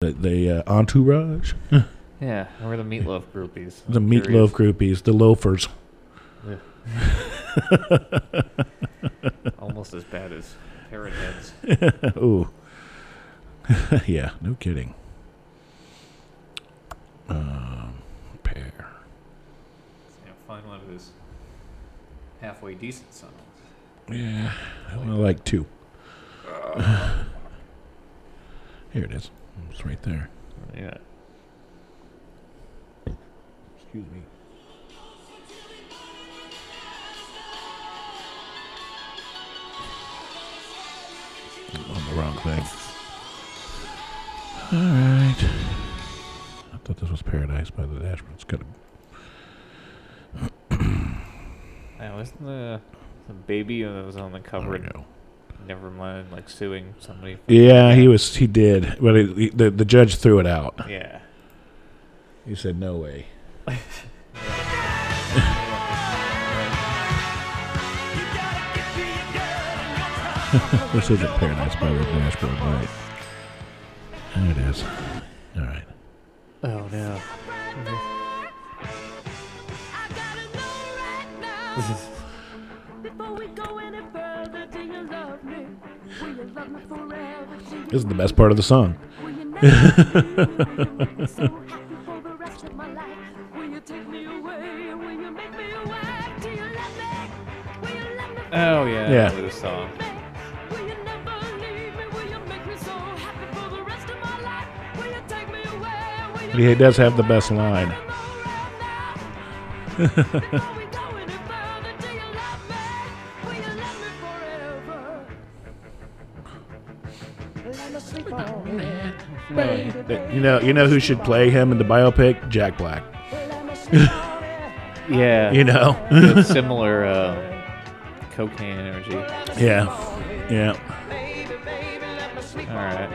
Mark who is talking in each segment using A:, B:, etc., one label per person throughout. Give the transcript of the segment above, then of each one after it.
A: the, the uh, entourage,
B: Yeah, we're the meatloaf groupies.
A: the
B: I'm
A: meatloaf
B: curious.
A: groupies, the loafers. Yeah.
B: Almost as bad as parrot heads.
A: Ooh. yeah, no kidding. Um, pear.
B: Yeah, find one of his halfway decent songs.
A: Yeah, I like two. Here it is. It's right there.
B: Yeah.
A: Excuse me. On the wrong thing. All right. I thought this was Paradise by the Dashboard. It's got a
B: Yeah, wasn't the the baby that was on the oh,
A: There
B: cover?
A: we go.
B: Never mind, like suing somebody.
A: Yeah, he was. He did, but it, he- the the judge threw it out.
B: Yeah.
A: He said, "No way." This isn't Paradise by the Dashboard, right? There it is. All right.
B: Oh no.
A: This is the best part of the song.
B: Oh yeah.
A: Yeah.
B: This song.
A: He does have the best line. You know, you know who should play him in the biopic? Jack Black.
B: Yeah.
A: You know.
B: Similar uh, cocaine energy.
A: yeah. Yeah.
B: All right.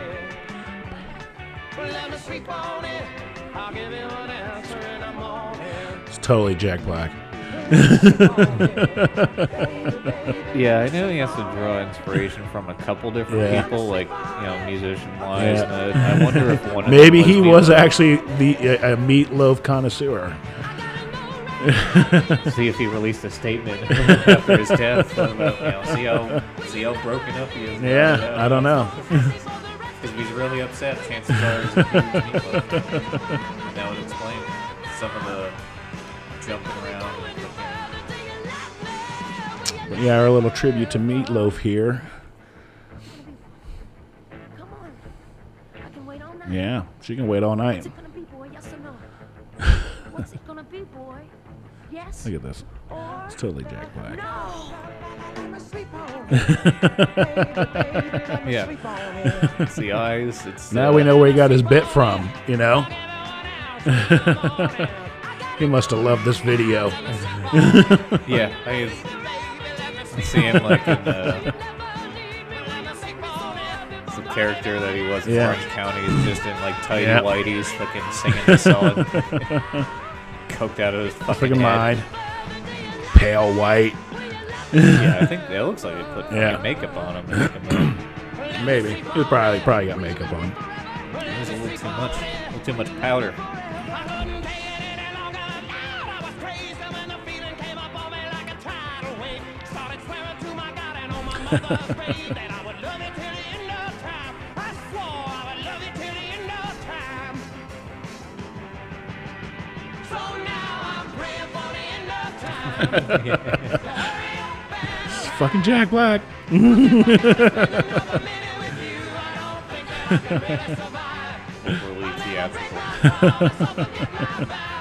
A: It's totally Jack Black.
B: Yeah, I know he has to draw inspiration from a couple different
A: Yeah.
B: people, like you know, musician wise.
A: Yeah.
B: And I, I wonder if one. Of
A: Maybe
B: them
A: he was actually the uh, a meatloaf connoisseur.
B: see if he released a statement after his death. About, you know, see how see how broken up he is.
A: Yeah, I don't know.
B: Because if he's really upset, chances are he's a huge meatloaf. That would explain some of the jumping
A: yeah, our little tribute to Meatloaf here.
C: Come on. I can wait all night.
A: Yeah, she can wait all night.
C: What's it gonna be, boy? Yes or no? What's it gonna be, boy? Yes
A: Look at this. It's totally Jack Black.
B: Yeah. It's the eyes. It's
A: Now
B: uh,
A: we know where he got his bit from, you know? he must have loved this video.
B: Yeah, I see him like in the, uh, the character that he was in
A: Yeah.
B: Orange County. He's just in like tidy
A: Yeah.
B: whities, fucking singing the song, coked out of his fucking
A: Look at
B: head.
A: mine. Pale white.
B: Yeah, I think it looks like they put fucking
A: Yeah.
B: makeup on him. to make him look-
A: Maybe. He probably probably got makeup on.
B: There's a little too much, a little too much powder.
A: It's fucking Jack Black.
B: Overly theatrical.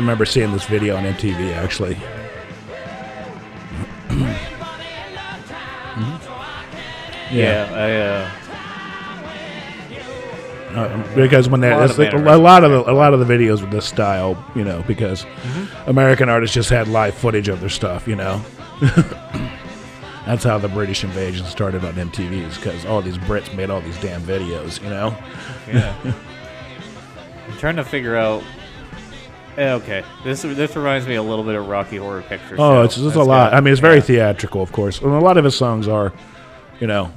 A: remember seeing this video on MTV actually.
B: Yeah, I uh,
A: Uh, because when
B: A
A: they're
B: lot
A: like, a lot of the, a lot of the videos with this style, you know, because American artists just had live footage of their stuff, you know. That's how the British invasion started on MTV, is because all these Brits made all these damn videos, you know.
B: Yeah. I'm trying to figure out. Eh, Okay, this this reminds me a little bit of Rocky Horror Picture
A: Oh,
B: Show.
A: it's, it's a lot. I mean, it's very
B: yeah.
A: theatrical, of course, and a lot of his songs are you know,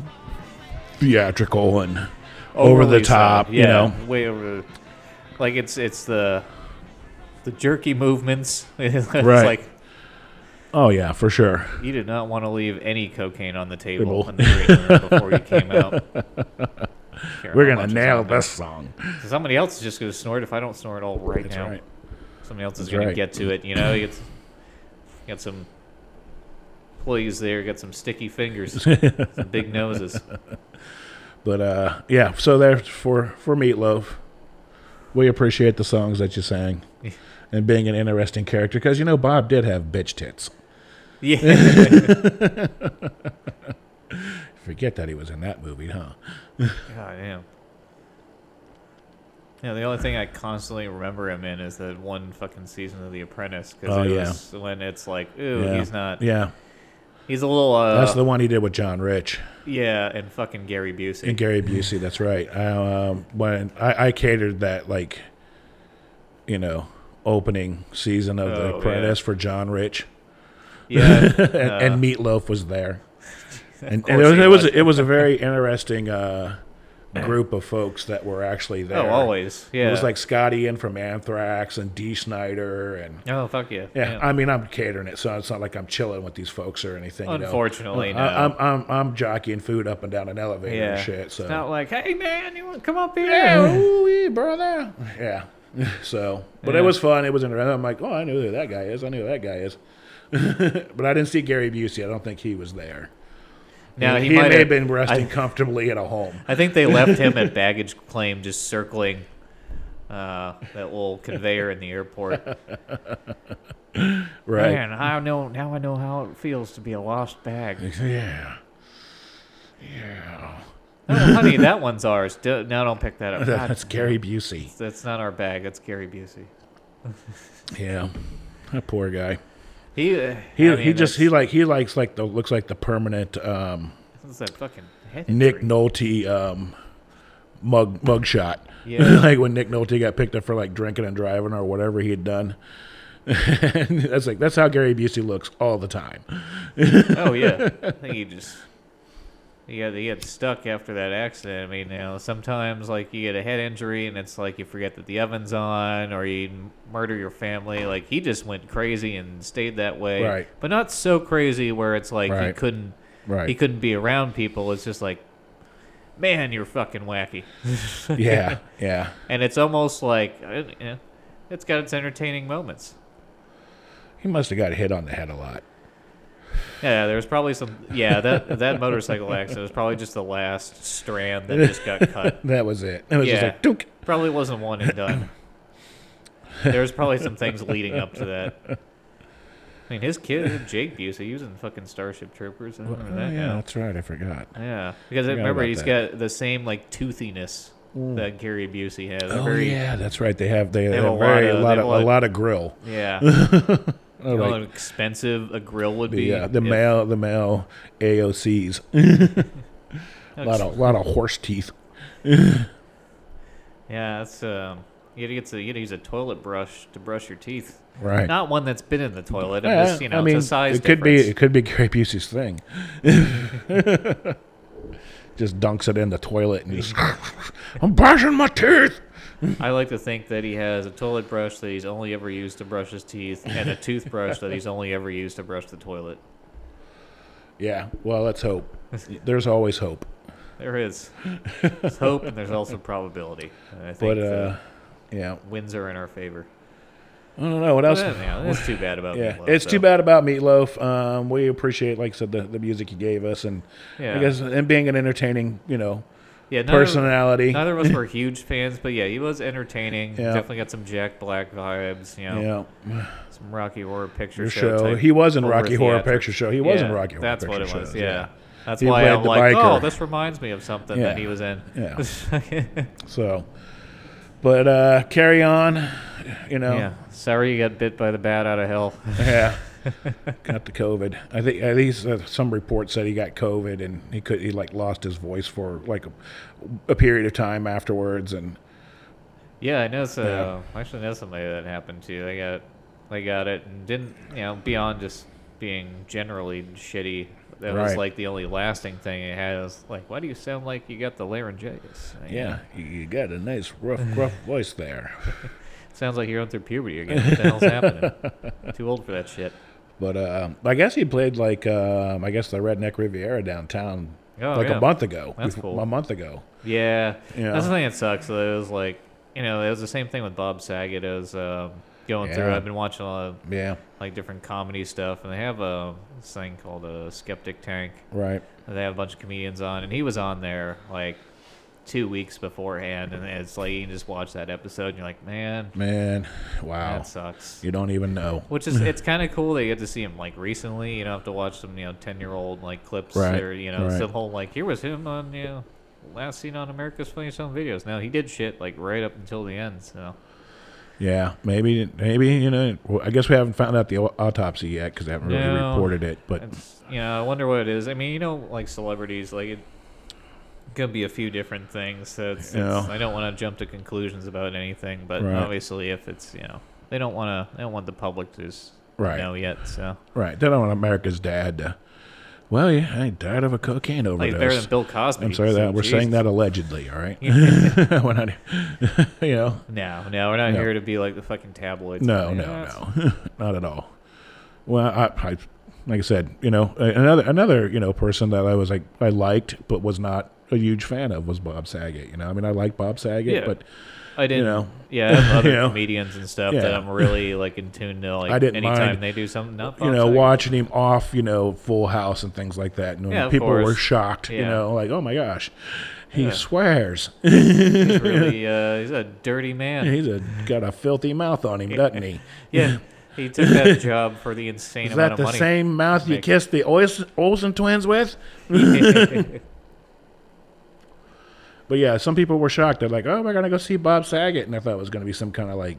A: theatrical and over the
B: Overly so,
A: top.
B: yeah,
A: You know,
B: way over. the- Like it's it's the the jerky movements. it's
A: Right.
B: like
A: oh yeah, for sure.
B: you did not want to leave any cocaine on the table
A: Table.
B: in the green room before you came out. Care
A: We're
B: how
A: gonna
B: much is
A: nail
B: on there.
A: this song.
B: Somebody else is just gonna snort if I don't snort it all right
A: That's
B: now.
A: right.
B: Somebody else is
A: That's
B: gonna get to it. You know, you get, got some employees there, got some sticky fingers, some big noses.
A: But uh, yeah, so there's for for Meatloaf. We appreciate the songs that you sang and being an interesting character because you know Bob did have bitch tits.
B: Yeah,
A: Forget that he was in that movie, huh?
B: God damn. Yeah, the only thing I constantly remember him in is that one fucking season of The Apprentice because
A: Oh,
B: it
A: yeah.
B: was when it's like, ooh,
A: yeah.
B: he's not.
A: Yeah,
B: He's a little. Uh,
A: that's the one he did with John Rich
B: yeah, and fucking Gary Busey.
A: and Gary Busey. That's right. I, um, when I, I catered that like, you know, opening season of
B: Oh,
A: The
B: yeah.
A: Apprentice for John Rich,
B: yeah,
A: and,
B: uh,
A: and Meatloaf was there. And, and
B: course
A: it was
B: he
A: it was
B: was.
A: it was a very interesting uh, group of folks that were actually oh, there.
B: oh, always. Yeah.
A: It was like Scott Ian from Anthrax and Dee Snider and
B: oh fuck yeah.
A: yeah. I mean, I'm catering it, so it's not like I'm chilling with these folks or anything. you know.
B: Unfortunately,
A: I,
B: no.
A: I'm I'm I'm jockeying food up and down an elevator
B: yeah.
A: and shit. So
B: It's not like, hey man, you want to come up here?
A: yeah, ooh, brother. Yeah. So, but
B: Yeah.
A: it was fun. It was interesting. I'm like, oh, I knew who that guy is. I knew who that guy is. but I didn't see Gary Busey. I don't think he was there.
B: Now
A: he,
B: he, might
A: may have been
B: I-
A: resting comfortably at a home.
B: I think they left him at baggage claim, just circling uh, that little conveyor in the airport.
A: Right.
B: Man, I know now. I know how it feels to be a lost bag.
A: Yeah. Yeah.
B: Oh, honey, that one's ours. D- no, don't pick that up. God,
A: That's Gary Busey.
B: That's not our bag. That's Gary Busey.
A: Yeah. That poor guy.
B: He uh,
A: He
B: I mean,
A: he just he like he likes like the looks like the permanent um
B: that fucking
A: Nick? Nolte um mug mug shot.
B: Yeah.
A: like when Nick Nolte got picked up for like drinking and driving or whatever he had done. that's like that's how Gary Busey looks all the time.
B: Oh yeah, I think he just he got he got stuck after that accident. I mean, you know, sometimes like you get a head injury and it's like you forget that the oven's on, or you murder your family. Like he just went crazy and stayed that way,
A: Right.
B: But not so crazy where it's like he couldn't
A: Right.
B: he couldn't be around people. It's just like, man, you're fucking wacky,
A: yeah. Yeah.
B: and it's almost like you know, it's got its entertaining moments.
A: He must have got hit on the head a lot.
B: Yeah, there was probably some. Yeah, that that motorcycle accident was probably just the last strand that just got cut.
A: That was it. It was just
B: Yeah.
A: like dunk.
B: Probably wasn't one and done. There was probably some things leading up to that. I mean, his kid, Jake Busey, he was in fucking Starship Troopers. I remember
A: Oh,
B: that.
A: yeah, that's right. I forgot.
B: yeah. Because I
A: Forgot
B: remember he's
A: that.
B: got the same like toothiness mm. that Gary Busey has.
A: Oh
B: very,
A: yeah, that's right. They have they,
B: have
A: have
B: a
A: very
B: lot
A: a
B: of-
A: lot of a
B: a
A: lot of grill.
B: Yeah.
A: Oh,
B: You know
A: like
B: how expensive a grill would be.
A: uh, the
B: if-
A: male the male AOCs. a lot of lot of horse teeth.
B: Yeah, that's um. You gotta get to you gotta use a toilet brush to brush your teeth.
A: Right.
B: Not one that's been in the toilet.
A: Yeah,
B: just, you know,
A: I mean,
B: it's a size
A: it could be it could be Gary Busey's thing. just dunks it in the toilet and just I'm brushing my teeth.
B: I like to think that he has a toilet brush that he's only ever used to brush his teeth, and a toothbrush that he's only ever used to brush the toilet.
A: Yeah. Well, let's hope. There's always hope.
B: There is. There's hope, and there's also probability. And I think
A: But uh, yeah,
B: winds are in our favor.
A: I don't know what else.
B: then, yeah, that's too bad about
A: Yeah,
B: Meatloaf,
A: it's too bad about Meatloaf. Um, we appreciate, like I said, the, the music he gave us, and
B: Yeah.
A: I guess and being an entertaining, you know,
B: Yeah, neither,
A: personality.
B: neither of us were huge fans, but yeah, he was entertaining.
A: Yeah.
B: Definitely got some Jack Black vibes. You know,
A: yeah,
B: some Rocky Horror Picture Show.
A: show. He was in Rocky Horror. Picture Show. He was in Rocky Horror
B: That's
A: Picture
B: what it was. Yeah. That's
A: He
B: why I'm like,
A: biker.
B: oh, this reminds me of something that he was in.
A: Yeah. So, but uh, carry on. You know,
B: yeah. Sorry you got bit by the bat out of hell.
A: Yeah. got the COVID. I think at least uh, some reports said he got COVID and he could he like lost his voice for like a, a period of time afterwards and
B: Yeah, I know. So
A: Yeah.
B: I actually know somebody that happened to. They got they got it and didn't you know beyond just being generally shitty that was like the only lasting thing it had. It was like, why do you sound like you got the laryngitis? Know,
A: Yeah, you, you got a nice rough, rough voice there.
B: sounds like you're going through puberty again. What the hell's happening? Too old for that shit.
A: But uh, I guess he played like um, I guess the Redneck Riviera downtown
B: Oh,
A: like
B: yeah.
A: a month ago.
B: That's cool.
A: A month ago.
B: Yeah,
A: Yeah.
B: that's the thing that sucks. Though, it was like, you know, it was the same thing with Bob Saget. It was um, going through. I've been watching a lot of
A: Yeah.
B: like different comedy stuff, and they have a this thing called a Skeptic Tank.
A: Right.
B: They have a bunch of comedians on, and he was on there like two weeks beforehand, and it's like you can just watch that episode, and you're like, man,
A: Man. Wow.
B: that sucks.
A: You don't even know.
B: Which is it's kind of cool that you get to see him like recently. You don't have to watch some you know ten year old like clips
A: Right,
B: or you know
A: right.
B: some whole like here was him on you know last seen on America's Funniest Home Videos. Now he did shit like right up until the end. So
A: Yeah. Maybe. Maybe you know. I guess we haven't found out the autopsy yet because they haven't really
B: No.
A: reported it. But
B: you know I wonder what it is. I mean you know like celebrities like it could be a few different things. So it's,
A: Yeah.
B: it's I don't want to jump to conclusions about anything, but
A: Right.
B: obviously if it's you know they don't want to they don't want the public to
A: Right.
B: know yet. So
A: right. They don't want America's dad to. Well, yeah, I died of a cocaine
B: like
A: overdose.
B: better than Bill Cosby.
A: I'm sorry
B: so
A: that we're saying that allegedly. All right. we're not. You know.
B: No, no, we're not
A: No.
B: here to be like the fucking tabloids.
A: No, no, no, not at all. Well, I, I, like I said, you know, another another you know person that I was like I liked but was not a huge fan of was Bob Saget. You know, I mean, I like Bob Saget,
B: Yeah.
A: but
B: I didn't.
A: You know.
B: Yeah, I have other
A: You know.
B: comedians and stuff that I'm really like in tune to. Like
A: I didn't
B: anytime
A: mind,
B: they do something, not
A: you know,
B: Saget.
A: watching him off, you know, Full House and things like that. And
B: Yeah,
A: people were
B: course.
A: shocked, you know, like, oh my gosh, he
B: Yeah.
A: swears.
B: He's really, uh, he's a dirty man.
A: He's a, got a filthy mouth on him, doesn't he?
B: yeah, he took that job for the insane
A: Is
B: amount
A: that
B: of
A: the same mouth you kissed the Olsen twins with? But yeah, some people were shocked. They're like, "Oh, we're gonna go see Bob Saget," and I thought it was gonna be some kind of like,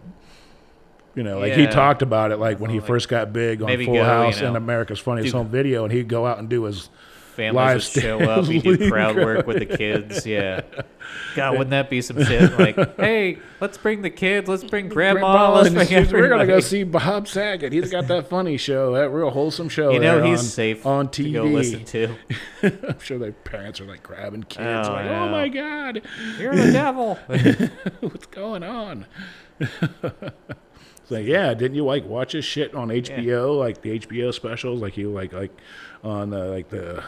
A: you know, like he
B: Yeah.
A: talked about it, like when he
B: Like,
A: first got big on
B: maybe
A: Full
B: go, you
A: House
B: know,
A: and America's Funniest
B: do-
A: Home Video, and he'd go out and do his
B: Families
A: live
B: would show up. He'd do crowd work with the kids. Yeah. God, wouldn't that be some shit? Like, hey, let's bring the kids. Let's bring grandma. Let's bring
A: we're gonna go see Bob Saget. He's got that funny show, that real wholesome show.
B: You know he's
A: on,
B: safe
A: on
B: to
A: TV.
B: go listen to.
A: I'm sure their parents are like grabbing kids,
B: Oh,
A: like,
B: yeah.
A: "Oh my god,
B: You're the devil.
A: what's going on?" it's like, yeah, didn't you like watch his shit on HBO, like the HBO specials, like you like like on the like the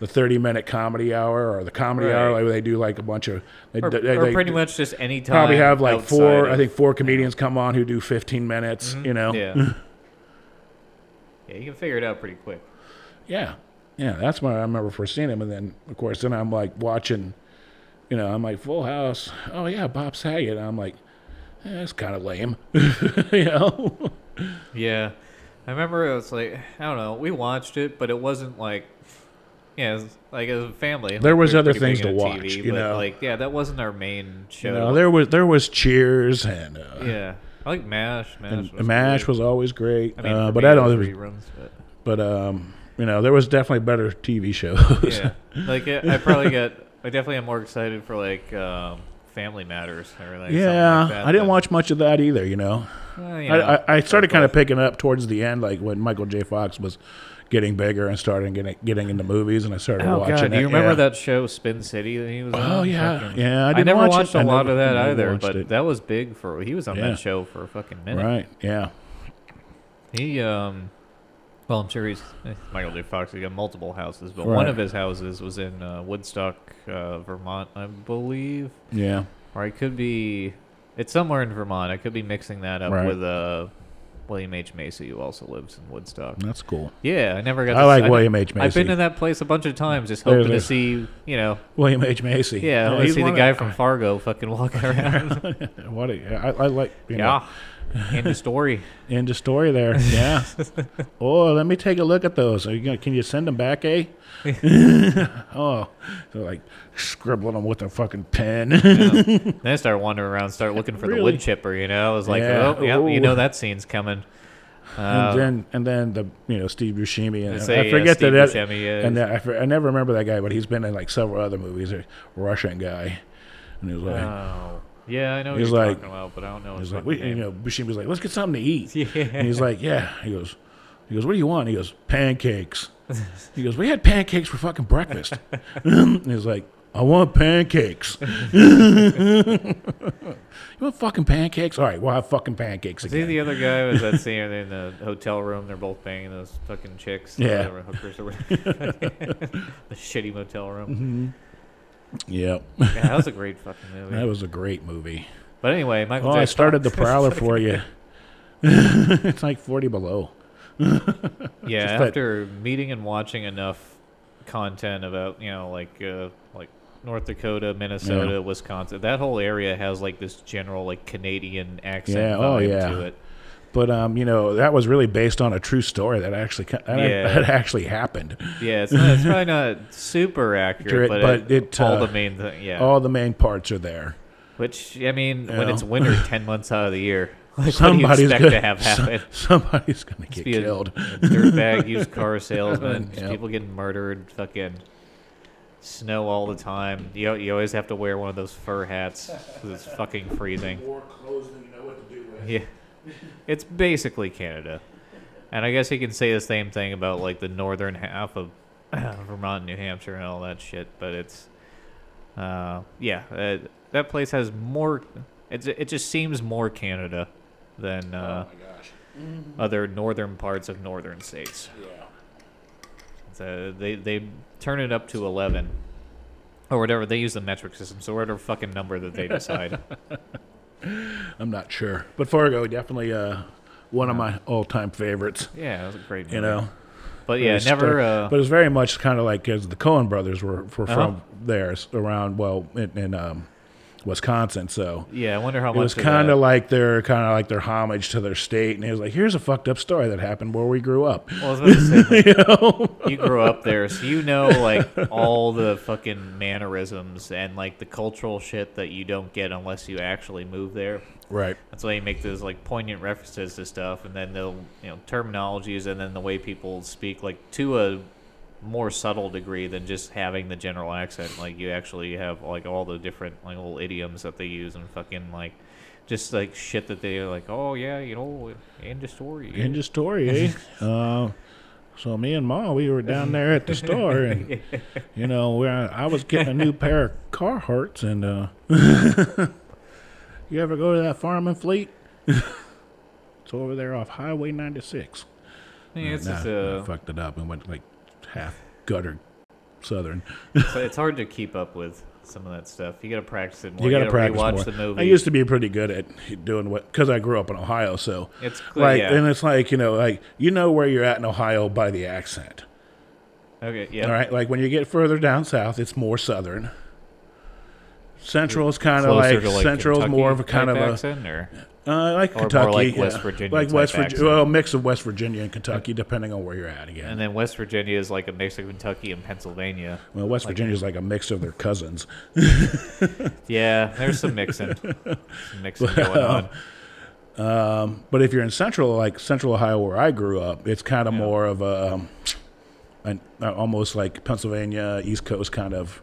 A: the thirty minute comedy hour or the comedy hour, like they do like a bunch of they,
B: or,
A: they,
B: or
A: they
B: pretty much just any time.
A: probably have like four,
B: of-
A: I think four comedians come on who do fifteen minutes, you know,
B: Yeah. yeah, you can figure it out pretty quick.
A: Yeah, yeah, that's when I remember first seeing him, and then of course then I'm like watching, you know, I'm like Full House. Oh yeah, Bob Saget. And I'm like, eh, that's kind of lame, you know.
B: Yeah, I remember it was like I don't know. We watched it, but it wasn't like yeah, was, like as a family.
A: There
B: like,
A: was
B: we
A: other things to watch, you
B: but,
A: know.
B: Like yeah, that wasn't our main show.
A: You know, there was there was Cheers and uh,
B: yeah, I like Mash. Mash was
A: Mash was always great.
B: I mean,
A: uh, but I don't.
B: was, reruns, but
A: but um, you know, there was definitely better TV shows.
B: yeah, like I I probably got. I definitely am more excited for like um, Family Matters or like
A: yeah,
B: like that
A: I didn't watch much of that either. You know,
B: Well, you know,
A: I, I, I started kind of picking up towards the end, like when Michael J. Fox was getting bigger and starting getting getting into movies, and I started
B: Oh
A: watching.
B: god, do
A: it,
B: you remember
A: yeah.
B: that show Spin City that he was on?
A: Oh yeah,
B: Fucking-
A: yeah. I,
B: I, never
A: watch
B: watched
A: it.
B: a lot
A: never-
B: of that either, but
A: it.
B: that was big for he was on
A: Yeah.
B: that show for a fucking minute.
A: right, yeah,
B: He um well I'm sure he's eh, Michael J. Fox he got multiple houses, but
A: Right.
B: one of his houses was in uh, Woodstock, uh, Vermont, I believe.
A: yeah.
B: Or I could be it's somewhere in Vermont. I could be mixing that up
A: Right.
B: with uh William H. Macy, who also lives in Woodstock.
A: That's cool.
B: Yeah, I never got.
A: I
B: to
A: like
B: see-
A: William
B: I've been to that place a bunch of times, just hoping to see, you know,
A: William H Macy.
B: yeah, I want to
A: he's
B: see the
A: one
B: guy
A: of-
B: from Fargo fucking walking around.
A: What a, I, I like. You know,
B: yeah, end of story.
A: End of story there. Yeah. oh, let me take a look at those. Are you gonna, can you send them back, eh? oh, they're like scribbling them with a fucking pen.
B: Then I started wandering around, start looking for the wood chipper. You know, I was like,
A: Yeah.
B: oh, yeah, you know that scene's coming. Uh,
A: and then and then the you know Steve Buscemi and
B: say,
A: I
B: yeah,
A: forget
B: Steve
A: that.
B: Buscemi, yeah,
A: and that, I, for- I never remember that guy, but he's been in like several other movies. A Russian guy, and he was like,
B: oh, yeah, I know what
A: He's
B: you're
A: like-
B: talking about, but I don't know.
A: he's like, we, you know, Buscemi was like, let's get something to eat.
B: Yeah.
A: And he's like, yeah. He goes, He goes, "What do you want?" He goes, "Pancakes." He goes, "We had pancakes for fucking breakfast." and he's like, "I want pancakes." you want fucking pancakes? All right, we'll have fucking pancakes again.
B: See the other guy was that scene in the hotel room. They're both banging those fucking chicks.
A: Yeah.
B: whatever, hookers or whatever. the shitty motel room. Mm-hmm.
A: Yep,
B: Yeah, that was a great fucking movie.
A: that was a great movie.
B: but anyway, Michael.
A: Oh,
B: J.
A: I started the Prowler for you. it's like forty below.
B: Yeah,
A: Just that-
B: after meeting and watching enough content about you know like uh, like North Dakota, Minnesota,
A: Yeah.
B: Wisconsin, that whole area has like this general like Canadian accent
A: Yeah,
B: vibe
A: oh, yeah.
B: to it.
A: But um, you know, that was really based on a true story that actually that,
B: Yeah.
A: that actually happened.
B: Yeah, it's, not, it's probably not super accurate,
A: Accurate,
B: but,
A: but
B: it,
A: it,
B: all
A: uh,
B: the main thing, yeah.
A: All the main parts are there.
B: Which I mean, when
A: Yeah.
B: it's winter, ten months out of the year, like,
A: Somebody's
B: do you expect
A: gonna
B: have happen?
A: somebody's gonna get
B: be
A: killed.
B: a dirtbag used car salesman, just
A: Yeah.
B: people getting murdered, fucking snow all the time. You you always have to wear one of those fur hats because it's fucking freezing.
A: More clothes than you know what to do with.
B: Yeah, it's basically Canada, and I guess you can say the same thing about like the northern half of Vermont, and New Hampshire, and all that shit. But it's, uh, yeah, uh, that place has more. It's it just seems more Canada than uh,
A: oh my gosh.
B: other northern parts of northern states.
A: Yeah.
B: So they they turn it up to eleven. Or whatever they use the metric system, so whatever fucking number that they decide.
A: I'm not sure, but Fargo definitely uh, one of my all-time favorites.
B: yeah, that was a great movie.
A: You know,
B: but yeah, never. Uh,
A: but it's very much kind of like as the Coen brothers were, were
B: Uh-huh.
A: from there around well in, in um, Wisconsin, so
B: yeah, I wonder how
A: it
B: much
A: was kind of like their kind of like their homage to their state, and he was like, "Here's a fucked up story that happened where we grew up."
B: Well, I was about to say,
A: you know,
B: you grew up there, so you know like all the fucking mannerisms and like the cultural shit that you don't get unless you actually move there.
A: right?
B: That's why you make those like poignant references to stuff, and then the you know terminologies, and then the way people speak, like to a more subtle degree than just having the general accent. Like you actually have like all the different like little idioms that they use, and fucking like just like shit that they like. Oh yeah, you know, end of story.
A: End of story, eh? uh, so me and Ma, we were down there at the store, and you know, I was getting a new pair of car Carhartts, and uh, you ever go to that farming fleet? it's over there off Highway 96.
B: Yeah, it's
A: Nah,
B: just
A: I
B: uh,
A: fucked it up and went like half gutter southern.
B: so it's hard to keep up with some of that stuff. You got to practice it more.
A: You got to practice more.
B: the movie.
A: I used to be pretty good at doing what because I grew up in Ohio, so
B: It's clear,
A: like,
B: yeah.
A: and it's like you know, like you know where you're at in Ohio by the accent.
B: okay, yeah.
A: All right, like when you get further down south, it's more southern. Central is kind of like,
B: like
A: central is more of a kind of a
B: accent, or
A: uh, like
B: or more
A: Kentucky,
B: like
A: yeah.
B: West Virginia
A: like West Virginia, well, a mix of West Virginia and Kentucky, depending on where you're at again.
B: and then West Virginia is like a mix of Kentucky and Pennsylvania.
A: well, West Virginia is like a mix of their cousins.
B: Yeah, there's some mixing, some mixing going on.
A: Um, but if you're in central, like central Ohio, where I grew up, it's kind of
B: Yeah.
A: more of a, um, an, uh, almost like Pennsylvania, East Coast kind of,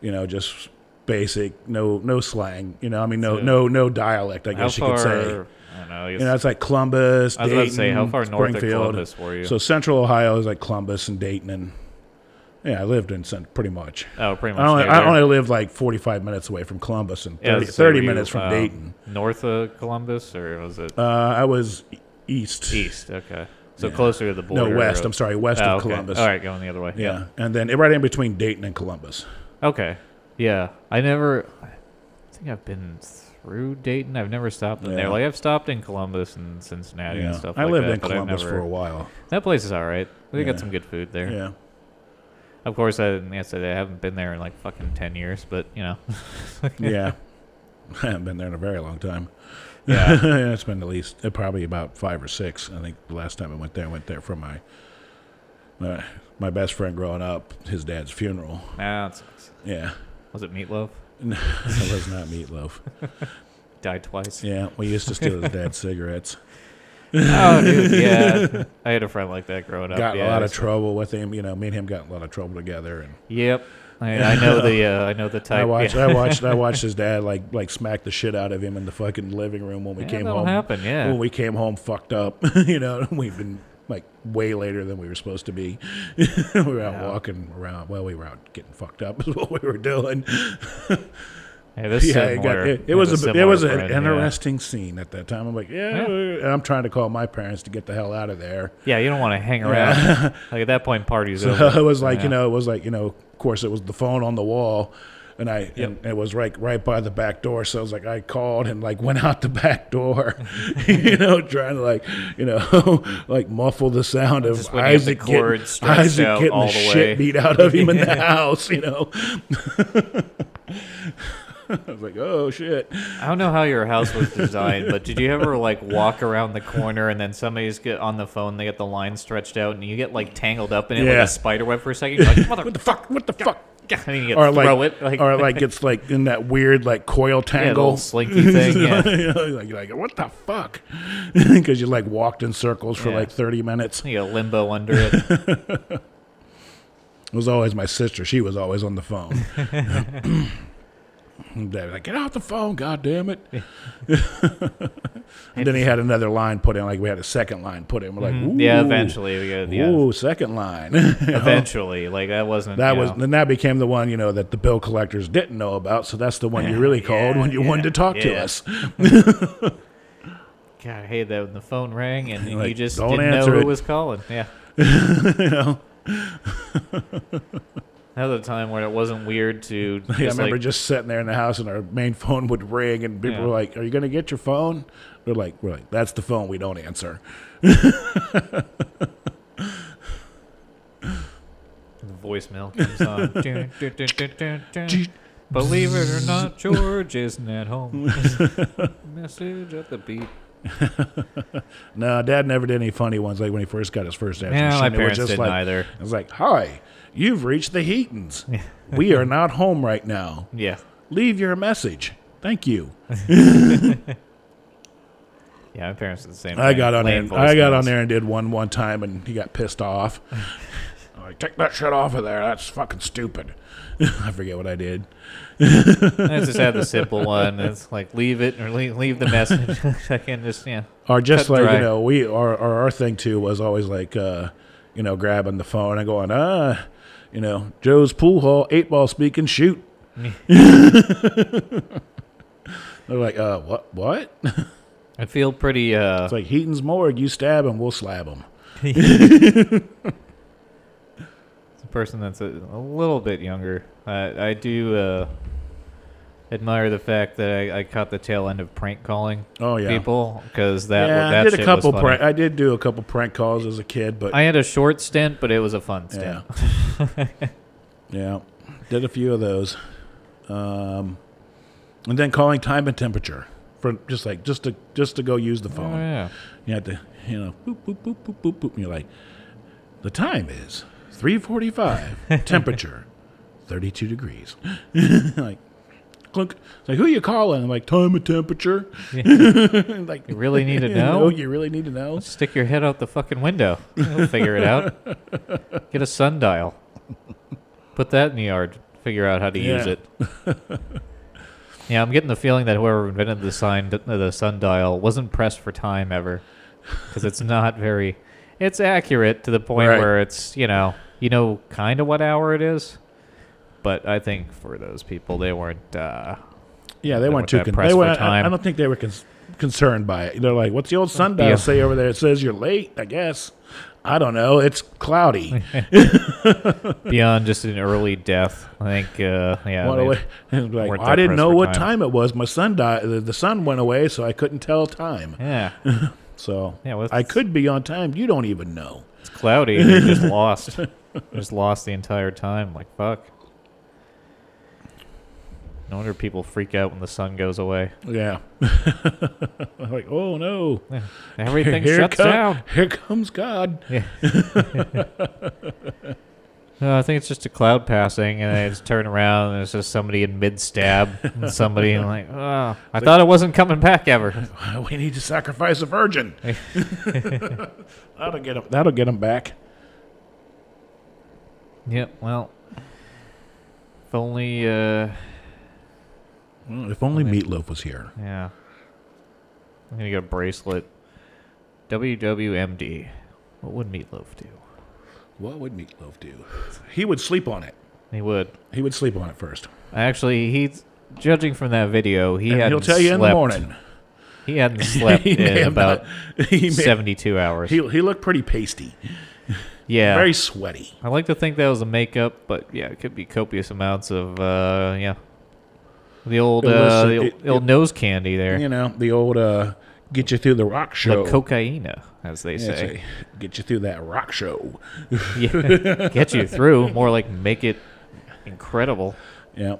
A: you know, just basic, no no slang. You know, I mean, no
B: So-
A: no no dialect. I guess you
B: far?
A: could say.
B: I don't know.
A: You know, it's like Columbus,
B: I was
A: Dayton,
B: about to say, how far north of
A: Springfield.
B: Columbus were you?
A: So central Ohio is like Columbus and Dayton, and yeah, I lived in cent- pretty much.
B: oh, pretty
A: I
B: much.
A: only, I only lived like 45 minutes away from Columbus and 30,
B: Yeah, so
A: 30
B: were you,
A: minutes from
B: um,
A: Dayton.
B: North of Columbus, or was it
A: Uh, I was east.
B: east? Okay, so
A: Yeah.
B: closer to the border.
A: No, west.
B: of-
A: I'm sorry, west
B: Oh,
A: of
B: okay.
A: Columbus.
B: All right, going the other way.
A: Yeah. and then right in between Dayton and Columbus.
B: Okay. Yeah, I never. I think I've been through Dayton. I've never stopped in there. Like I've stopped in Columbus and Cincinnati and stuff.
A: I
B: like
A: lived
B: that,
A: in Columbus
B: never-
A: for a while.
B: That place is all right. They
A: Yeah.
B: got some good food there.
A: Yeah,
B: Of course, I, like I said I haven't been there in like fucking ten years, but you know.
A: yeah. I haven't been there in a very long time.
B: Yeah.
A: it's been at least uh, probably about five or six. I think the last time I went there, I went there for my my, my best friend growing up, his dad's funeral.
B: Nah, that sucks.
A: Yeah,
B: Was it Meatloaf?
A: No, it was not meatloaf.
B: Died twice.
A: Yeah, we used to steal his dad's cigarettes.
B: oh, dude, yeah. I had a friend like that growing up.
A: got
B: yeah,
A: a lot of trouble with him. You know, me and him got in a lot of trouble together, and
B: Yep. I, I know the uh, I know the type.
A: I watched,
B: yeah.
A: I watched, I watched his dad like like smack the shit out of him in the fucking living room when we
B: Yeah,
A: came home.
B: happen. Yeah.
A: When we came home fucked up, you know, we've been like way later than we were supposed to be. we were out
B: Yeah.
A: walking around. Well, we were out getting fucked up is what we were doing.
B: Hey, this
A: yeah, it, got, it, it
B: yeah,
A: was a, it
B: similar
A: was an
B: yeah.
A: interesting scene at that time. I'm like, yeah, and I'm trying to call my parents to get the hell out of there.
B: Yeah, you don't want to hang around. like at that point, party's
A: So
B: over.
A: it was like
B: Yeah.
A: you know, it was like you know, of course, it was the phone on the wall, and I and it was right right by the back door. So I was like, I called and like went out the back door, you know, trying to like you know, like muffle the sound of
B: Just when you have the
A: Isaac getting, Isaac
B: out
A: getting
B: all
A: the
B: the
A: shit beat out of him in the house, you know. I was like, oh shit.
B: I don't know how your house was designed, but did you ever like walk around the corner and then somebody's get on the phone, they get the line stretched out, and you get like tangled up in it like a spider web for a second? You're like, mother,
A: What the fuck? What the fuck?
B: and then you
A: Or
B: throw
A: like,
B: it like,
A: or like it's like in that weird like coil tangle.
B: little slinky thing. Yeah.
A: Like, you're like, what the fuck? Because you like walked in circles for
B: Yeah.
A: like 30 minutes.
B: You limbo under it.
A: It was always my sister. She was always on the phone. Dad like, get off the phone, god damn it. and then he had another line put in, like we had a second line put in. We're like, ooh,
B: Mm-hmm. Yeah, eventually we got yeah.
A: Ooh, second line.
B: Eventually, like that wasn't
A: That was
B: know,
A: then that became the one you know that the bill collectors didn't know about. So that's the one you really called when you wanted to talk to us.
B: God, I hated that when the phone rang and you
A: Like,
B: just
A: don't
B: didn't know who
A: it.
B: was calling. Yeah.
A: you know,
B: That was a time where it wasn't weird to just
A: I remember
B: like,
A: just sitting there in the house and our main phone would ring and people
B: Yeah.
A: were like, "Are you going to get your phone?" They're like, "We're like, that's the phone we don't answer."
B: the voicemail comes on. Dun, dun, dun. Believe it or not, George isn't at home. Message at the beep.
A: No, Dad never did any funny ones like when he first got his first answer
B: Yeah, my
A: machine.
B: Parents
A: just
B: didn't
A: like,
B: either.
A: It was like, "Hi, you've reached the Heatons. we are not home right now.
B: Yeah.
A: Leave your message. Thank you."
B: Yeah, my parents did the same
A: I
B: thing.
A: got on there. I got on there and did one one time, and he got pissed off. Like, take that shit off of there. That's fucking stupid. I forget what I did.
B: I just had the simple one. It's like leave it or leave, leave the message. I can just yeah.
A: Or just like
B: dry.
A: you know, we our, our our thing too was always like, uh, you know, grabbing the phone and going, ah, you know, Joe's pool hall, eight ball speaking, shoot. They're like, uh, what? What?
B: I feel pretty uh
A: It's like Heaton's morgue. You stab him, we'll slab him.
B: Person that's a, a little bit younger. I I do uh admire the fact that I, I caught the tail end of prank calling
A: Oh yeah.
B: people because that
A: yeah,
B: that
A: I did a couple prank. I did do a couple prank calls as a kid, but
B: I had a short stint, but it was a fun stint.
A: yeah, did a few of those, um, and then calling time and temperature for just like just to just to go use the phone.
B: Oh, yeah.
A: You had to, you know, boop boop boop boop boop boop. And you're like, the time is three forty-five. temperature, thirty-two degrees. like, clunk. It's like, who you calling? I'm like, time and temperature. like,
B: You really need to know?
A: You really need to know.
B: Stick your head out the fucking window. You'll figure it out. Get a sundial. Put that in the yard. Figure out how to use it. yeah, I'm getting the feeling that whoever invented the sign, the sundial, wasn't pressed for time ever, because it's not very. It's accurate to the point
A: Right.
B: where it's you know you know kind of what hour it is, but I think for those people they weren't. Uh,
A: Yeah, they
B: With
A: weren't too. Con- they were, I,
B: time.
A: I don't think they were cons- concerned by it. They're like, "What's the old sundial
B: Yeah.
A: say over there? It says you're late." I guess. I don't know. It's cloudy.
B: beyond just an early death, I think. Uh, yeah, they-
A: away. Like,
B: weren't
A: I didn't know what
B: time.
A: time it was. My son died. The, the sun went away, so I couldn't tell time.
B: yeah.
A: So
B: Yeah, well,
A: I could be on time. You don't even know.
B: It's cloudy. and They just lost. Just lost the entire time. Like fuck. No wonder people freak out when the sun goes away.
A: Yeah. like, oh no.
B: Everything
A: here
B: shuts down.
A: Here comes God.
B: Yeah. No, I think it's just a cloud passing, and I just turn around, and it's just somebody in mid stab, and somebody and like, oh, I thought it wasn't coming back ever.
A: We need to sacrifice a virgin. that'll get him. That'll get him back.
B: Yep. Well, if only. Uh,
A: Well, if only Meatloaf was here.
B: Yeah. I'm gonna get a bracelet. WWMD. What would Meatloaf do?
A: What would Meatloaf do? He would sleep on it.
B: He would.
A: He would sleep on it first.
B: Actually, he's judging from that video. He hadn't
A: he'll tell you in the
B: slept-
A: morning.
B: He hadn't slept
A: He
B: in about
A: not- he may-
B: seventy-two hours.
A: He, he looked pretty pasty,
B: yeah,
A: very sweaty.
B: I like to think that was a makeup, but yeah, it could be copious amounts of uh, yeah, the old
A: was,
B: uh, the old,
A: it-
B: old
A: it-
B: nose candy there,
A: You know, the old uh, get you through the rock show.
B: the cocaina, as they
A: Yeah,
B: say.
A: say, get you through that rock show.
B: yeah, get you through. More like make it incredible.
A: Yeah.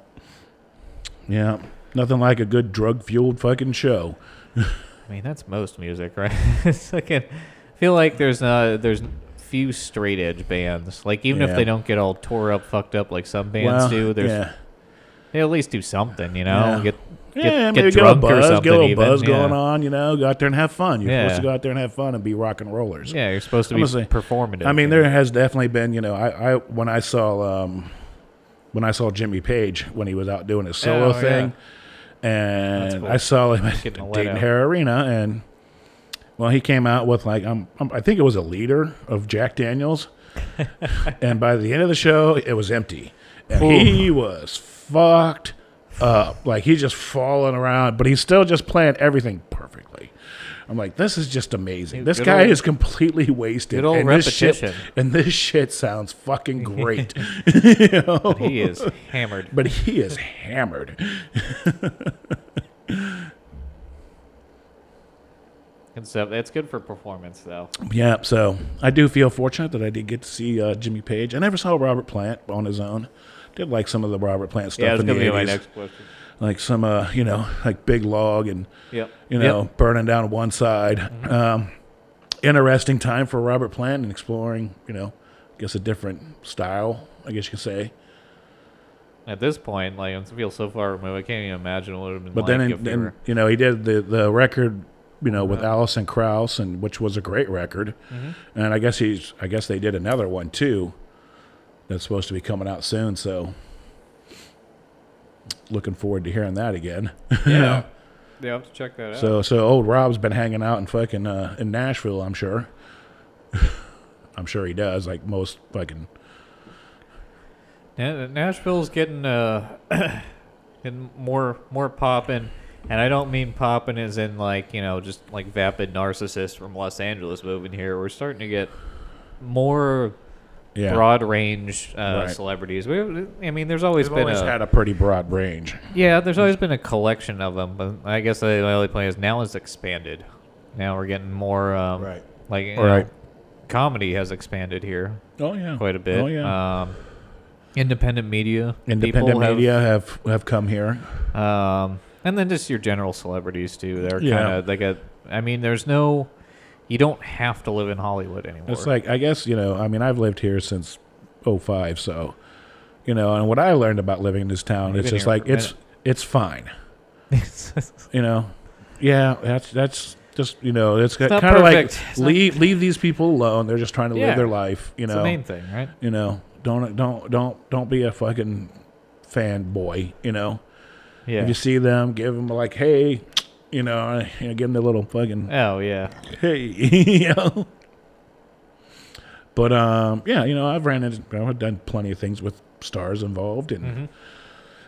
A: Yeah. Nothing like a good drug fueled fucking show.
B: I mean, that's most music, right? it's like a, I feel like there's uh there's few straight edge bands. Like even if they don't get all tore up, fucked up like some bands
A: well,
B: do, there's
A: yeah.
B: they at least do something, you know?
A: Yeah.
B: Get get,
A: yeah,
B: get
A: maybe get a
B: drunk or
A: buzz,
B: something.
A: get a little
B: even.
A: buzz
B: yeah.
A: going on, you know, go out there and have fun. You're
B: Yeah.
A: supposed to go out there and have fun and be rock and rollers.
B: Yeah, you're supposed to be performative.
A: I mean, there
B: know?
A: has definitely been, you know, I, I when I saw um, when I saw Jimmy Page when he was out doing his solo
B: Oh,
A: thing, and
B: cool.
A: I saw him at Dayton. Hara Arena, and well, he came out with like um, um, I think it was a liter of Jack Daniels, and by the end of the show, it was empty, and he was fucked up, like he's just falling around, but he's still just playing everything perfectly. I'm like, this is just amazing.
B: Good
A: This guy
B: old-
A: is completely wasted. and this shit-
B: repetition.
A: and this shit sounds fucking great. You know?
B: he is hammered.
A: But he is hammered.
B: And so it's good for performance, though.
A: Yeah, so I do feel fortunate that I did get to see uh, Jimmy Page. I never saw Robert Plant on his own. Did like some of the Robert Plant stuff
B: yeah,
A: the
B: gonna be my next question.
A: Like some, uh, you know, like Big Log and,
B: Yep.
A: you know,
B: Yep.
A: burning down one side.
B: Mm-hmm.
A: Um, interesting time for Robert Plant and exploring, you know, I guess a different style, I guess you could say.
B: At this point, like I feel so far removed, I can't even imagine what it would have been
A: But
B: like
A: then,
B: if
A: in, then you know, he did the the record, you know, with. Alison Krauss, and which was a great record.
B: Mm-hmm.
A: And I guess he's, I guess they did another one too. That's supposed to be coming out soon. So, looking forward to hearing that again.
B: Yeah. Yeah, I'll have to check that out.
A: So, so old Rob's been hanging out in fucking uh, in Nashville. I'm sure. I'm sure he does, like most fucking.
B: Na- Nashville's getting uh getting more more poppin', and I don't mean poppin' as in like you know just like vapid narcissist from Los Angeles moving here. We're starting to get more
A: Yeah,
B: broad range uh,
A: Right.
B: celebrities. We, I mean, there's always
A: They've
B: been
A: always
B: a
A: had a pretty broad range.
B: yeah, there's always been a collection of them, but I guess the only point is now it's expanded. Now we're getting more um,
A: Right.
B: like
A: Right.
B: know, comedy has expanded here
A: Oh yeah,
B: quite a bit.
A: Oh yeah.
B: Um, independent media,
A: Independent
B: people have-
A: media have have come here.
B: Um, and then just your general celebrities too. They're
A: Yeah.
B: kind of like a. I mean, there's no. You don't have to live in Hollywood anymore.
A: It's like I guess you know. I mean, I've lived here since '05, so you know. And what I learned about living in this town,
B: You've
A: it's just like it's it's fine. You know, yeah, that's that's just you know, it's,
B: not
A: kind of like.
B: It's
A: leave leave these people alone. They're just trying to
B: Yeah.
A: live their life. You
B: It's
A: know,
B: the main thing, right?
A: you know, don't don't don't don't be a fucking fanboy. You know,
B: Yeah.
A: if you see them, give them like, hey, you know, you know give them the little fucking
B: oh yeah.
A: hey, you know. But um, yeah, you know, I've ran into, I've done plenty of things with stars involved, and
B: Mm-hmm.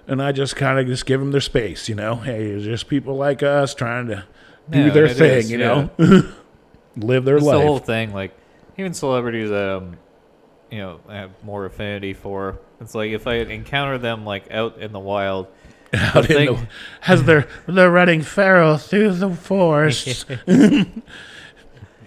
A: and I just kind of just give them their space, you know. Hey, there's just people like us trying to do
B: Yeah,
A: their thing,
B: is,
A: you
B: yeah.
A: know, live their
B: It's
A: life.
B: the whole thing. Like even celebrities that um, you know, I have more affinity for. It's like if I encounter them like out in the wild.
A: Out in the, as they're they're running Pharaoh through the forest.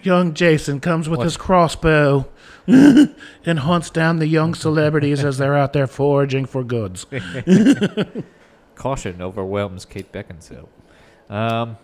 A: young Jason comes with his crossbow and hunts down the young celebrities as they're out there foraging for goods.
B: Caution overwhelms Kate Beckinsale. Um,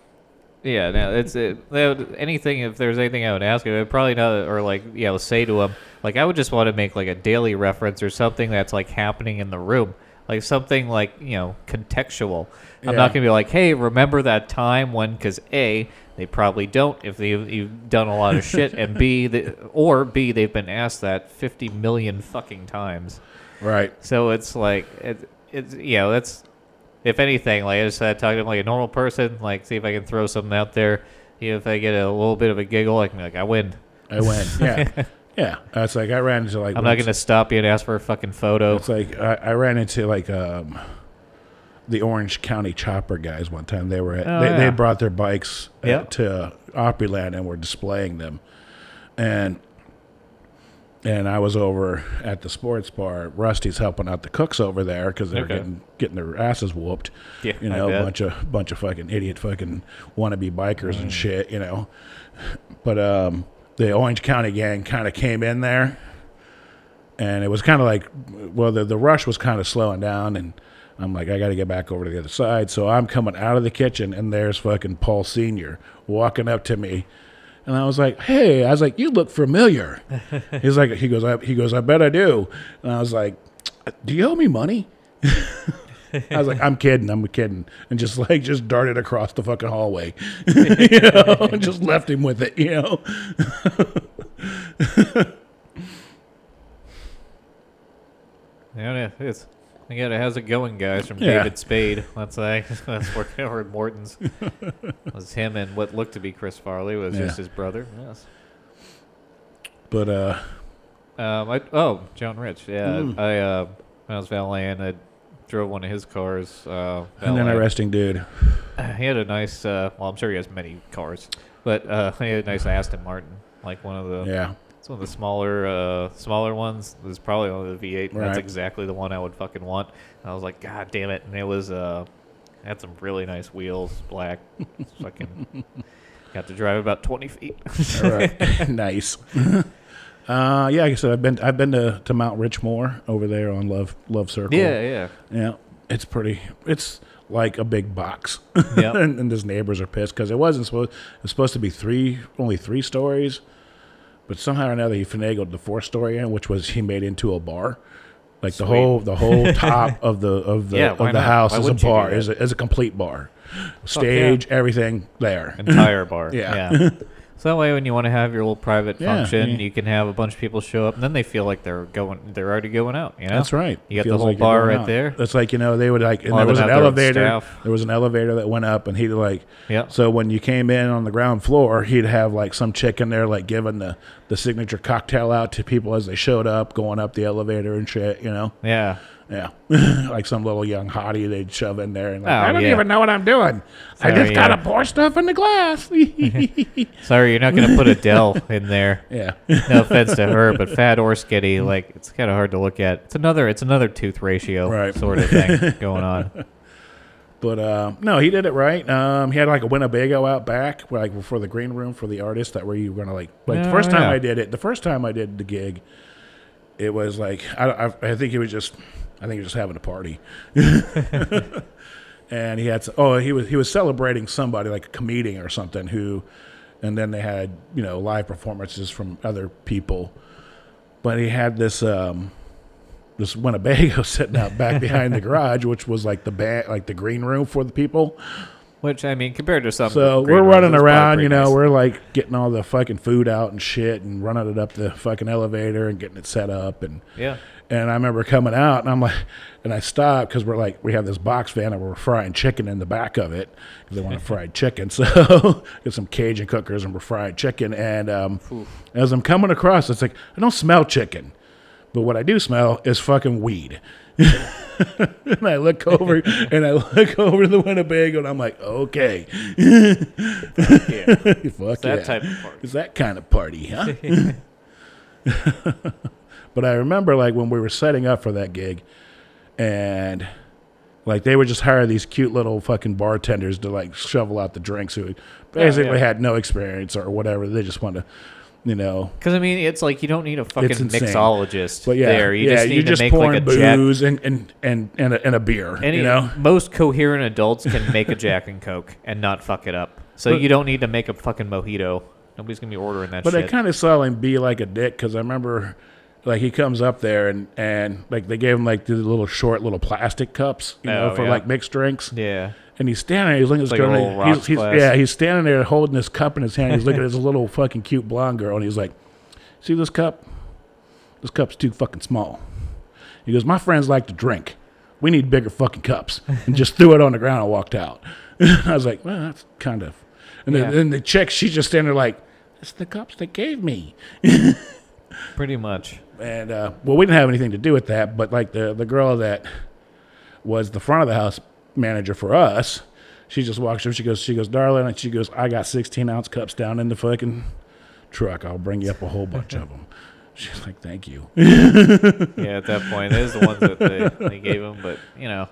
B: yeah, no, it's it, would- anything. If there's anything I would ask him, I'd probably not, or like, yeah, say to him, like, I would just want to make like a daily reference or something that's like happening in the room, like something like you know contextual. I'm
A: Yeah.
B: not gonna be like, hey, remember that time when? Because a, they probably don't if they, you've done a lot of shit, and b, the, or b, they've been asked that 50 million fucking times.
A: Right.
B: So it's like it, it's you know that's if anything like I just said, talking to him like a normal person, like see if I can throw something out there. You know, if I get a little bit of a giggle, I can be like I win.
A: I win. yeah, yeah. It's like I ran into like
B: I'm not gonna stop you and ask for a fucking photo.
A: It's like I, I ran into like um, the Orange County Chopper guys one time. They were at,
B: Oh,
A: they,
B: yeah.
A: they brought their bikes uh,
B: Yep.
A: to Opryland and were displaying them, and and I was over at the sports bar. Rusty's helping out the cooks over there because they're
B: Okay.
A: getting getting their asses whooped.
B: Yeah,
A: you know, a bunch of bunch of fucking idiot fucking wannabe bikers
B: Mm.
A: and shit. You know, but um, the Orange County gang kind of came in there and it was kind of like well the, the rush was kind of slowing down and i'm like i gotta get back over to the other side. So i'm coming out of the kitchen and there's fucking paul senior walking up to me and i was like hey i was like you look familiar. He's like he goes I, he goes i bet i do. And i was like do you owe me money I was like, I'm kidding, I'm kidding, and just like just darted across the fucking hallway, you know, and just left him with it, you know.
B: Yeah, it's. I got it. How's it going, guys? From
A: Yeah.
B: David Spade. That's like that's working over at Morton's. It was him and what looked to be Chris Farley was
A: Yeah.
B: just his brother. Yes.
A: But uh,
B: Um. I, oh, John Rich. Yeah.
A: Mm.
B: I uh, when I was valeting, I drove one of his cars. Uh,
A: an interesting dude.
B: He had a nice. Uh, well, I'm sure he has many cars, but uh, he had a nice Aston Martin, like one of the.
A: Yeah.
B: It's one of the smaller, uh, smaller ones. It was probably only the V8. and That's exactly the one I would fucking want. And I was like, God damn it! And it was, uh, it had some really nice wheels, black. fucking got to drive about 20 feet.
A: All right. nice. Uh, yeah, like I said, I've been I've been to, to Mount Richmore over there on Love Love Circle.
B: yeah, yeah.
A: yeah. It's pretty. It's like a big box,
B: Yep.
A: and, and his neighbors are pissed because it wasn't supposed. It was supposed to be three, only three stories, but somehow or another he finagled the fourth story in, which was he made into a bar. Like the whole the whole top of the of the
B: Yeah,
A: of the
B: not?
A: house
B: Why
A: is a
B: wouldn't you do
A: bar is a, is a complete bar, stage everything there.
B: Entire bar.
A: Yeah.
B: yeah. So that way, when you want to have your little private
A: Yeah,
B: function,
A: yeah.
B: you can have a bunch of people show up, and then they feel like they're going, they're already going out. You know,
A: That's right.
B: You got the whole
A: like you're
B: bar
A: going
B: right
A: out.
B: there.
A: It's like you know they would like, and
B: Lot
A: there was an
B: their
A: elevator.
B: staff.
A: There was an elevator that went up, and he'd like,
B: Yep.
A: So when you came in on the ground floor, he'd have like some chick in there, like giving the the signature cocktail out to people as they showed up, going up the elevator and shit. You know,
B: Yeah.
A: Yeah, like some little young hottie they'd shove in there, and like,
B: Oh,
A: I don't
B: yeah.
A: even know what I'm doing. I
B: Sorry,
A: just gotta pour stuff in the glass.
B: Sorry, you're not gonna put Adele in there.
A: yeah,
B: no offense to her, but fat or skinny, like it's kind of hard to look at. It's another, it's another tooth ratio
A: Right.
B: sort of thing going on.
A: But uh, no, he did it right. Um, he had like a Winnebago out back, where, like for the green room for the artists that were you were gonna like. Like the
B: Oh,
A: first time
B: yeah.
A: I did it, the first time I did the gig, it was like I, I, I think it was just, I think he was just having a party. and he had oh he was he was celebrating somebody like a comedian or something who, and then they had you know live performances from other people, but he had this um this Winnebago sitting out back behind the garage, which was like the ba- like the green room for the people.
B: Which I mean, compared to some,
A: So we're running around, you know,
B: nice.
A: we're like getting all the fucking food out and shit, and running it up the fucking elevator and getting it set up, and
B: yeah,
A: and I remember coming out, and I'm like, and I stopped because we're like we have this box van and we're frying chicken in the back of it because they want a fried chicken. So get some Cajun cookers and we're frying chicken, and um, as I'm coming across, it's like I don't smell chicken. But what I do smell is fucking weed. and I look over and I look over the Winnebago and I'm like, okay.
B: yeah.
A: Fuck
B: that
A: yeah.
B: type of party.
A: It's that kind of party, huh? But I remember like when we were setting up for that gig and like they would just hire these cute little fucking bartenders to like shovel out the drinks who basically
B: yeah.
A: had no experience or whatever. They just wanted to, you know,
B: Because I mean, it's like you don't need a fucking mixologist
A: but yeah,
B: there. You
A: yeah,
B: just need to
A: just
B: make
A: pouring
B: like a jack.
A: booze and, and, and, and, a, and a beer,
B: Any,
A: you know?
B: most coherent adults can make a Jack and Coke and not fuck it up. So
A: But-
B: you don't need to make a fucking mojito. Nobody's gonna be ordering that
A: But I kind of saw him be like a dick because I remember, like he comes up there and and like they gave him like the little short little plastic cups, you know,
B: Oh,
A: for
B: yeah.
A: like mixed drinks.
B: yeah.
A: And he's standing there, he's looking at this
B: Like
A: girl. he's, he's, yeah, he's standing there holding this cup in his hand. He's looking at this little fucking cute blonde girl, and he's like, "See this cup? This cup's too fucking small." He goes, "My friends like to drink. We need bigger fucking cups." And just threw it on the ground and walked out. I was like, "Well, that's kind of." And then,
B: Yeah.
A: then the chick, she's just standing there like, it's the cups they gave me.
B: Pretty much.
A: And uh, well, we didn't have anything to do with that, but like the the girl that was the front of the house manager for us, she just walks over. She goes, she goes, darling, and she goes, I got 16 ounce cups down in the fucking truck. I'll bring you up a whole bunch of them. She's like, thank you.
B: Yeah, at that point, it is the ones that they, they gave him. But you know,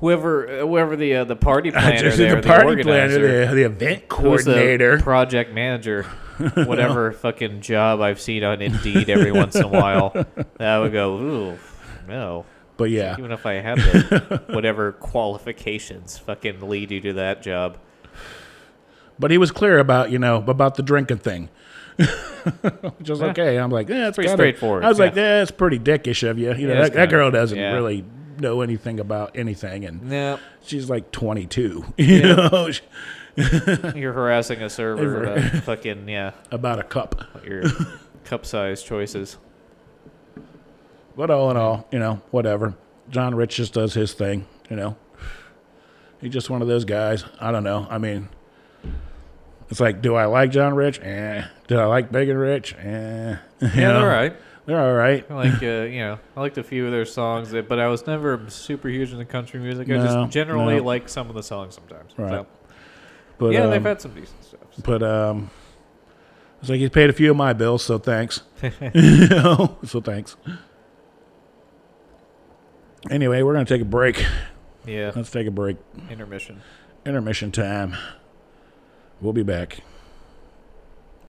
B: whoever whoever the uh, the party planner
A: Just
B: there,
A: the party
B: organizer,
A: planner, the, the event
B: the
A: coordinator.
B: project manager, whatever fucking job I've seen on Indeed every once in a while, that would go, ooh, no.
A: but yeah,
B: Even if I had the whatever qualifications fucking lead you to that job.
A: but he was clear about you know about the drinking thing. Which was
B: Yeah.
A: okay. I'm like, yeah, it's
B: Pretty straightforward,
A: I was like,
B: yeah.
A: yeah, it's pretty dickish of you. You know,
B: Yeah,
A: that, that girl doesn't
B: yeah.
A: really know anything about anything, and
B: No,
A: she's like 22. You know,
B: you're harassing a server about fucking yeah,
A: about a cup.
B: your cup size choices.
A: But all in all, you know, whatever. John Rich just does his thing. You know, he's just one of those guys. I don't know. I mean, it's like, do I like John Rich? Eh. Do I like Big and Rich? Eh. You
B: Yeah,
A: know,
B: all right.
A: They're all right.
B: I like uh, you know, I liked a few of their songs, but I was never super huge into country music. I
A: No,
B: just generally
A: no.
B: like some of the songs sometimes.
A: Right.
B: So,
A: But
B: yeah,
A: um,
B: they've had some decent stuff. so.
A: But um, it's like he's paid a few of my bills, so thanks. you know, so thanks. Anyway, we're gonna take a break.
B: Yeah,
A: Let's take a break.
B: intermission.
A: Intermission time. We'll be back.